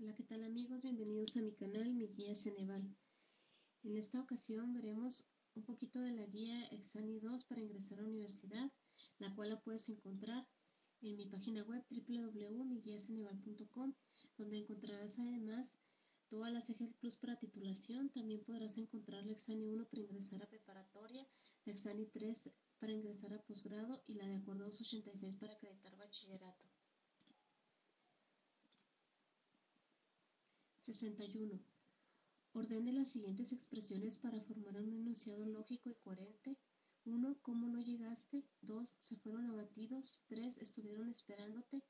Hola, ¿qué tal amigos? Bienvenidos a mi canal, mi guía Ceneval. En esta ocasión veremos un poquito de la guía Exani 2 para ingresar a la universidad, la cual la puedes encontrar en mi página web www.miguiaceneval.com, donde encontrarás además todas las EGEL Plus para titulación. También podrás encontrar la Exani 1 para ingresar a preparatoria, la Exani 3 para ingresar a posgrado y la de acuerdo 286 para acreditar bachillerato. 61. Ordene las siguientes expresiones para formar un enunciado lógico y coherente. 1. ¿Cómo no llegaste? 2. Se fueron abatidos. 3. Estuvieron esperándote.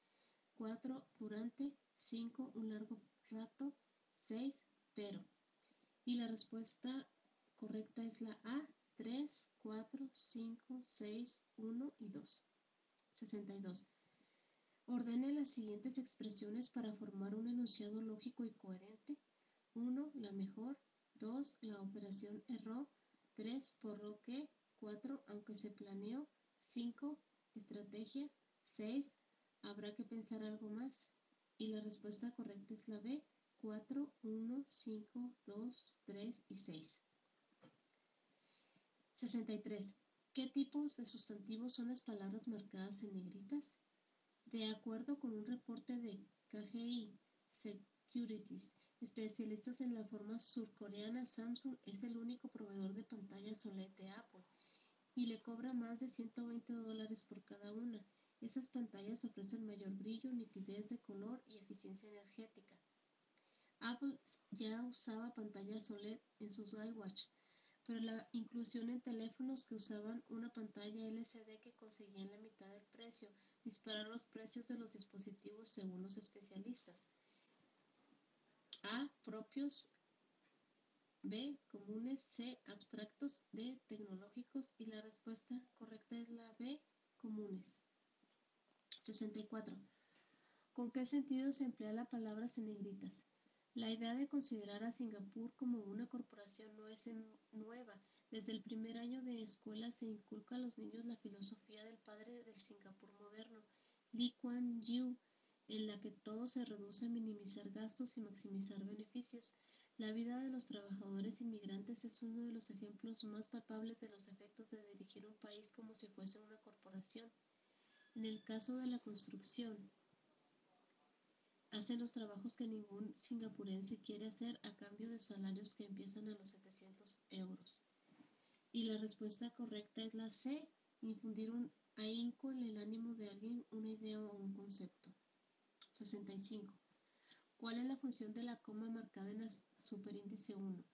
4. Durante. 5. Un largo rato. 6. Pero. Y la respuesta correcta es la A. 3, 4, 5, 6, 1 y 2. 62. Ordene las siguientes expresiones para formar un enunciado lógico y coherente. 1. La mejor. 2. La operación erró. 3. Por lo que. 4. Aunque se planeó. 5. Estrategia. 6. Habrá que pensar algo más. Y la respuesta correcta es la B. 4, 1, 5, 2, 3 y 6. 63. ¿Qué tipos de sustantivos son las palabras marcadas en negritas? De acuerdo con un reporte de KGI Securities, especialistas en la forma surcoreana, Samsung es el único proveedor de pantallas OLED de Apple y le cobra más de 120 dólares por cada una. Esas pantallas ofrecen mayor brillo, nitidez de color y eficiencia energética. Apple ya usaba pantallas OLED en sus iWatch, pero la inclusión en teléfonos que usaban una pantalla LCD que conseguían la mitad del precio disparar los precios de los dispositivos según los especialistas. A. Propios. B. Comunes. C. Abstractos. D. Tecnológicos. Y la respuesta correcta es la B. Comunes. 64. ¿Con qué sentido se emplea la palabra en negritas? La idea de considerar a Singapur como una corporación no es nueva. Desde el primer año de escuela se inculca a los niños la filosofía del padre del Singapur moderno, Lee Kuan Yew, en la que todo se reduce a minimizar gastos y maximizar beneficios. La vida de los trabajadores inmigrantes es uno de los ejemplos más palpables de los efectos de dirigir un país como si fuese una corporación. En el caso de la construcción, hacen los trabajos que ningún singapurense quiere hacer a cambio de salarios que empiezan a los 700 euros. Y la respuesta correcta es la C, infundir un ahínco en el ánimo de alguien una idea o un concepto. 65. ¿Cuál es la función de la coma marcada en el superíndice 1?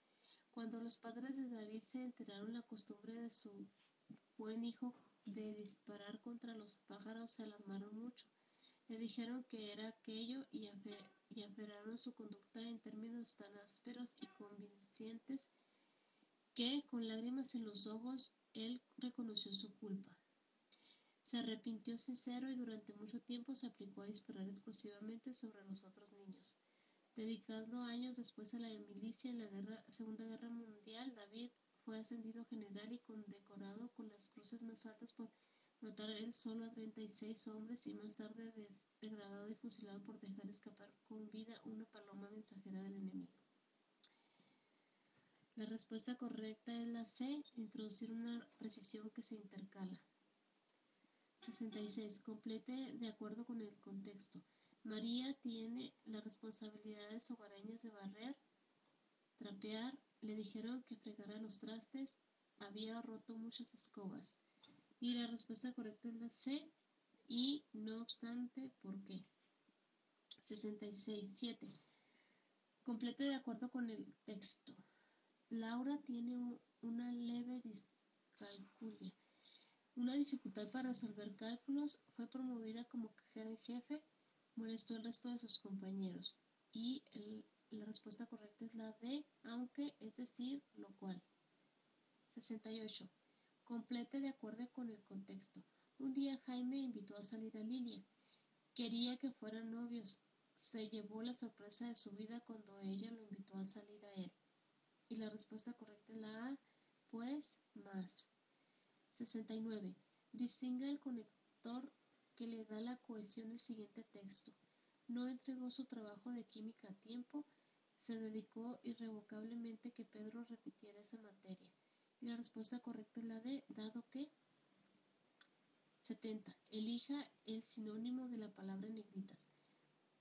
Cuando los padres de David se enteraron la costumbre de su buen hijo de disparar contra los pájaros, se alarmaron mucho le dijeron que era aquello y, aferaron su conducta en términos tan ásperos y convincentes que, con lágrimas en los ojos, él reconoció su culpa. Se arrepintió sincero y durante mucho tiempo se aplicó a disparar exclusivamente sobre los otros niños. Dedicando años después a la milicia en la Segunda Guerra Mundial, David fue ascendido general y condecorado con las cruces más altas por matar él solo a 36 hombres y más tarde degradado y fusilado por dejar escapar con vida una paloma mensajera del enemigo. La respuesta correcta es la C, introducir una precisión que se intercala. 66. Complete de acuerdo con el contexto. María tiene las responsabilidades hogareñas de barrer, trapear, le dijeron que fregara los trastes, había roto muchas escobas. Y la respuesta correcta es la C. Y no obstante, ¿por qué? 66. 7. Complete de acuerdo con el texto. Laura tiene una leve discalculia. Una dificultad para resolver cálculos. Fue promovida como cajera en jefe. Molestó al resto de sus compañeros. Y la respuesta correcta es la D, aunque, es decir, lo cual. 68. Complete de acuerdo con el contexto. Un día Jaime invitó a salir a Lilia. Quería que fueran novios. Se llevó la sorpresa de su vida cuando ella lo invitó a salir a él. Y la respuesta correcta es la A, pues más. 69. Distinga el conector que le da la cohesión al siguiente texto. no entregó su trabajo de química a tiempo, se dedicó irrevocablemente que Pedro repitiera esa materia. Y la respuesta correcta es la D, dado que 70. Elija el sinónimo de la palabra negritas.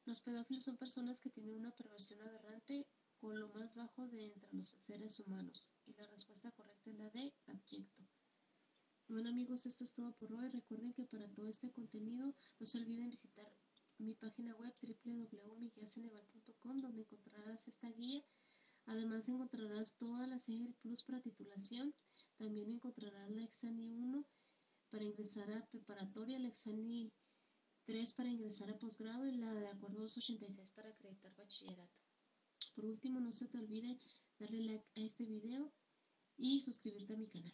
Los pedófilos son personas que tienen una perversión aberrante con lo más bajo de entre los seres humanos. Y la respuesta correcta es la D, abyecto. Bueno amigos, esto es todo por hoy. Recuerden que para todo este contenido no se olviden visitar mi página web www.miguelceneval.com donde encontrarás esta guía. Además encontrarás todas las EGEL Plus para titulación. También encontrarás la Exani 1 para ingresar a preparatoria, la Exani 3 para ingresar a posgrado y la de acuerdo 286 para acreditar bachillerato. Por último, no se te olvide darle like a este video y suscribirte a mi canal.